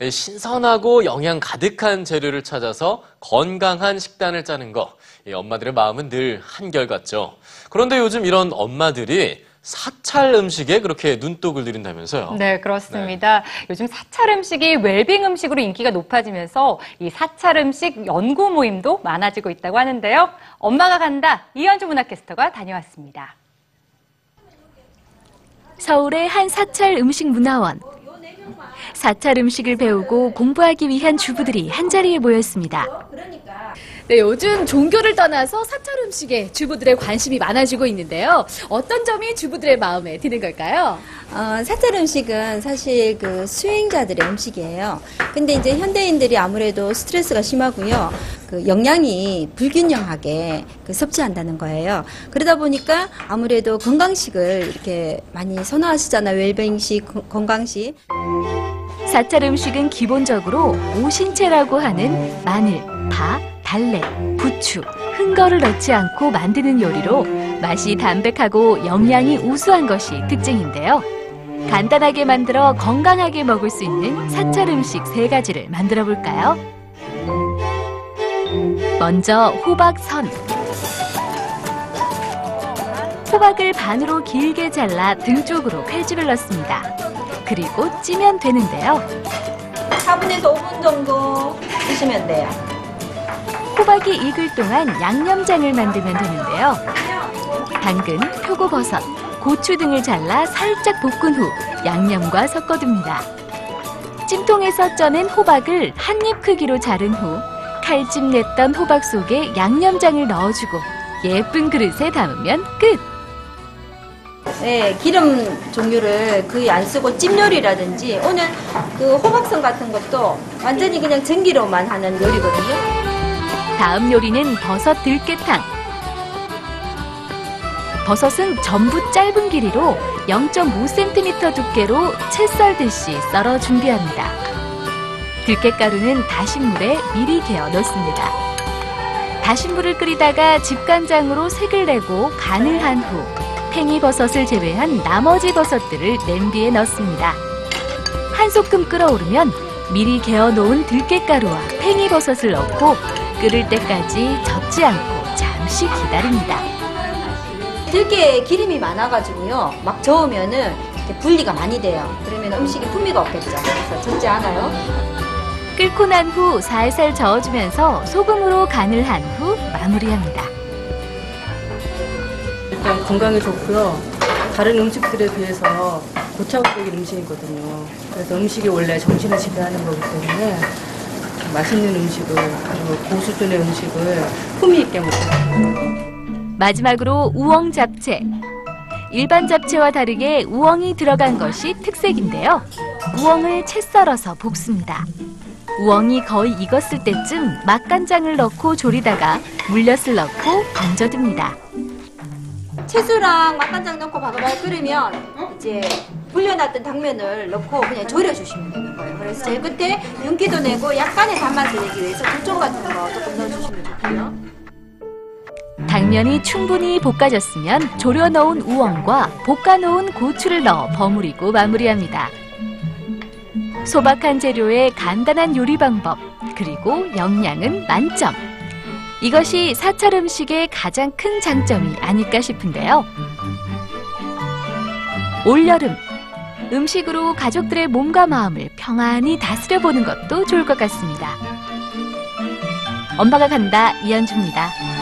예, 신선하고 영양 가득한 재료를 찾아서 건강한 식단을 짜는 거. 이 엄마들의 마음은 늘 한결같죠. 그런데 요즘 이런 엄마들이 사찰 음식에 그렇게 눈독을 들인다면서요. 네, 그렇습니다. 요즘 사찰 음식이 웰빙 음식으로 인기가 높아지면서 이 사찰 음식 연구 모임도 많아지고 있다고 하는데요. 엄마가 간다. 이현주 문화캐스터가 다녀왔습니다. 서울의 한 사찰 음식 문화원. 사찰 음식을 배우고 공부하기 위한 주부들이 한자리에 모였습니다. 네, 요즘 종교를 떠나서 사찰 음식에 주부들의 관심이 많아지고 있는데요. 어떤 점이 주부들의 마음에 드는 걸까요? 어, 사찰 음식은 사실 그 수행자들의 음식이에요. 근데 이제 현대인들이 아무래도 스트레스가 심하고요. 그 영양이 불균형하게 그 섭취한다는 거예요. 그러다 보니까 아무래도 건강식을 이렇게 많이 선호하시잖아요. 웰빙식, 건- 건강식. 사찰 음식은 기본적으로 오신채라고 하는 마늘, 파, 달래, 부추, 흥거를 넣지 않고 만드는 요리로 맛이 담백하고 영양이 우수한 것이 특징인데요. 간단하게 만들어 건강하게 먹을 수 있는 사찰 음식 세 가지를 만들어 볼까요? 먼저 호박선. 호박을 반으로 길게 잘라 등 쪽으로 칼집을 넣습니다. 그리고 찌면 되는데요. 4분에서 5분 정도 드시면 돼요. 호박이 익을 동안 양념장을 만들면 되는데요. 당근, 표고버섯, 고추 등을 잘라 살짝 볶은 후 양념과 섞어둡니다. 찜통에서 쪄낸 호박을 한 입 크기로 자른 후 칼집 냈던 호박 속에 양념장을 넣어주고 예쁜 그릇에 담으면 끝! 네, 기름 종류를 거의 안 쓰고 찜 요리라든지 오늘 그 호박선 같은 것도 완전히 그냥 전기로만 하는 요리거든요. 다음 요리는 버섯 들깨탕. 버섯은 전부 짧은 길이로 0.5cm 두께로 채 썰듯이 썰어 준비합니다. 들깨가루는 다신물에 미리 개어 넣습니다. 다신물을 끓이다가 집간장으로 색을 내고 간을 한 후 팽이버섯을 제외한 나머지 버섯들을 냄비에 넣습니다. 한 소끔 끓어오르면 미리 개어 놓은 들깨가루와 팽이버섯을 넣고 끓을 때까지 접지 않고 잠시 기다립니다. 들깨에 기름이 많아가지고요. 막 저으면은 이렇게 분리가 많이 돼요. 그러면 음식이 풍미가 없겠죠. 그래서 적지 않아요. 끓고 난 후 살살 저어주면서 소금으로 간을 한 후 마무리합니다. 일단 건강에 좋고요. 다른 음식들에 비해서 고차원적인 음식이거든요. 그래서 음식이 원래 정신을 지배하는 거기 때문에 맛있는 음식을 그리고 고수준의 음식을 품위 있게 먹어요. 마지막으로 우엉 잡채. 일반 잡채와 다르게 우엉이 들어간 것이 특색인데요. 우엉을 채 썰어서 볶습니다. 우엉이 거의 익었을 때쯤 맛간장을 넣고 졸이다가 물엿을 넣고 건져둡니다. 채소랑 맛간장 넣고 바글바글 끓이면 이제 불려놨던 당면을 넣고 그냥 졸여주시면 거예요. 그래서 제일 끝에 윤기도 내고 약간의 단맛을 내기 위해서 국종 같은 거 조금 넣어주시면 좋고요. 당면이 충분히 볶아졌으면 졸여 넣은 우엉과 볶아 놓은 고추를 넣어 버무리고 마무리합니다. 소박한 재료의 간단한 요리 방법, 그리고 영양은 만점. 이것이 사찰 음식의 가장 큰 장점이 아닐까 싶은데요. 올여름, 음식으로 가족들의 몸과 마음을 평안히 다스려 보는 것도 좋을 것 같습니다. 엄마가 간다 이현주입니다.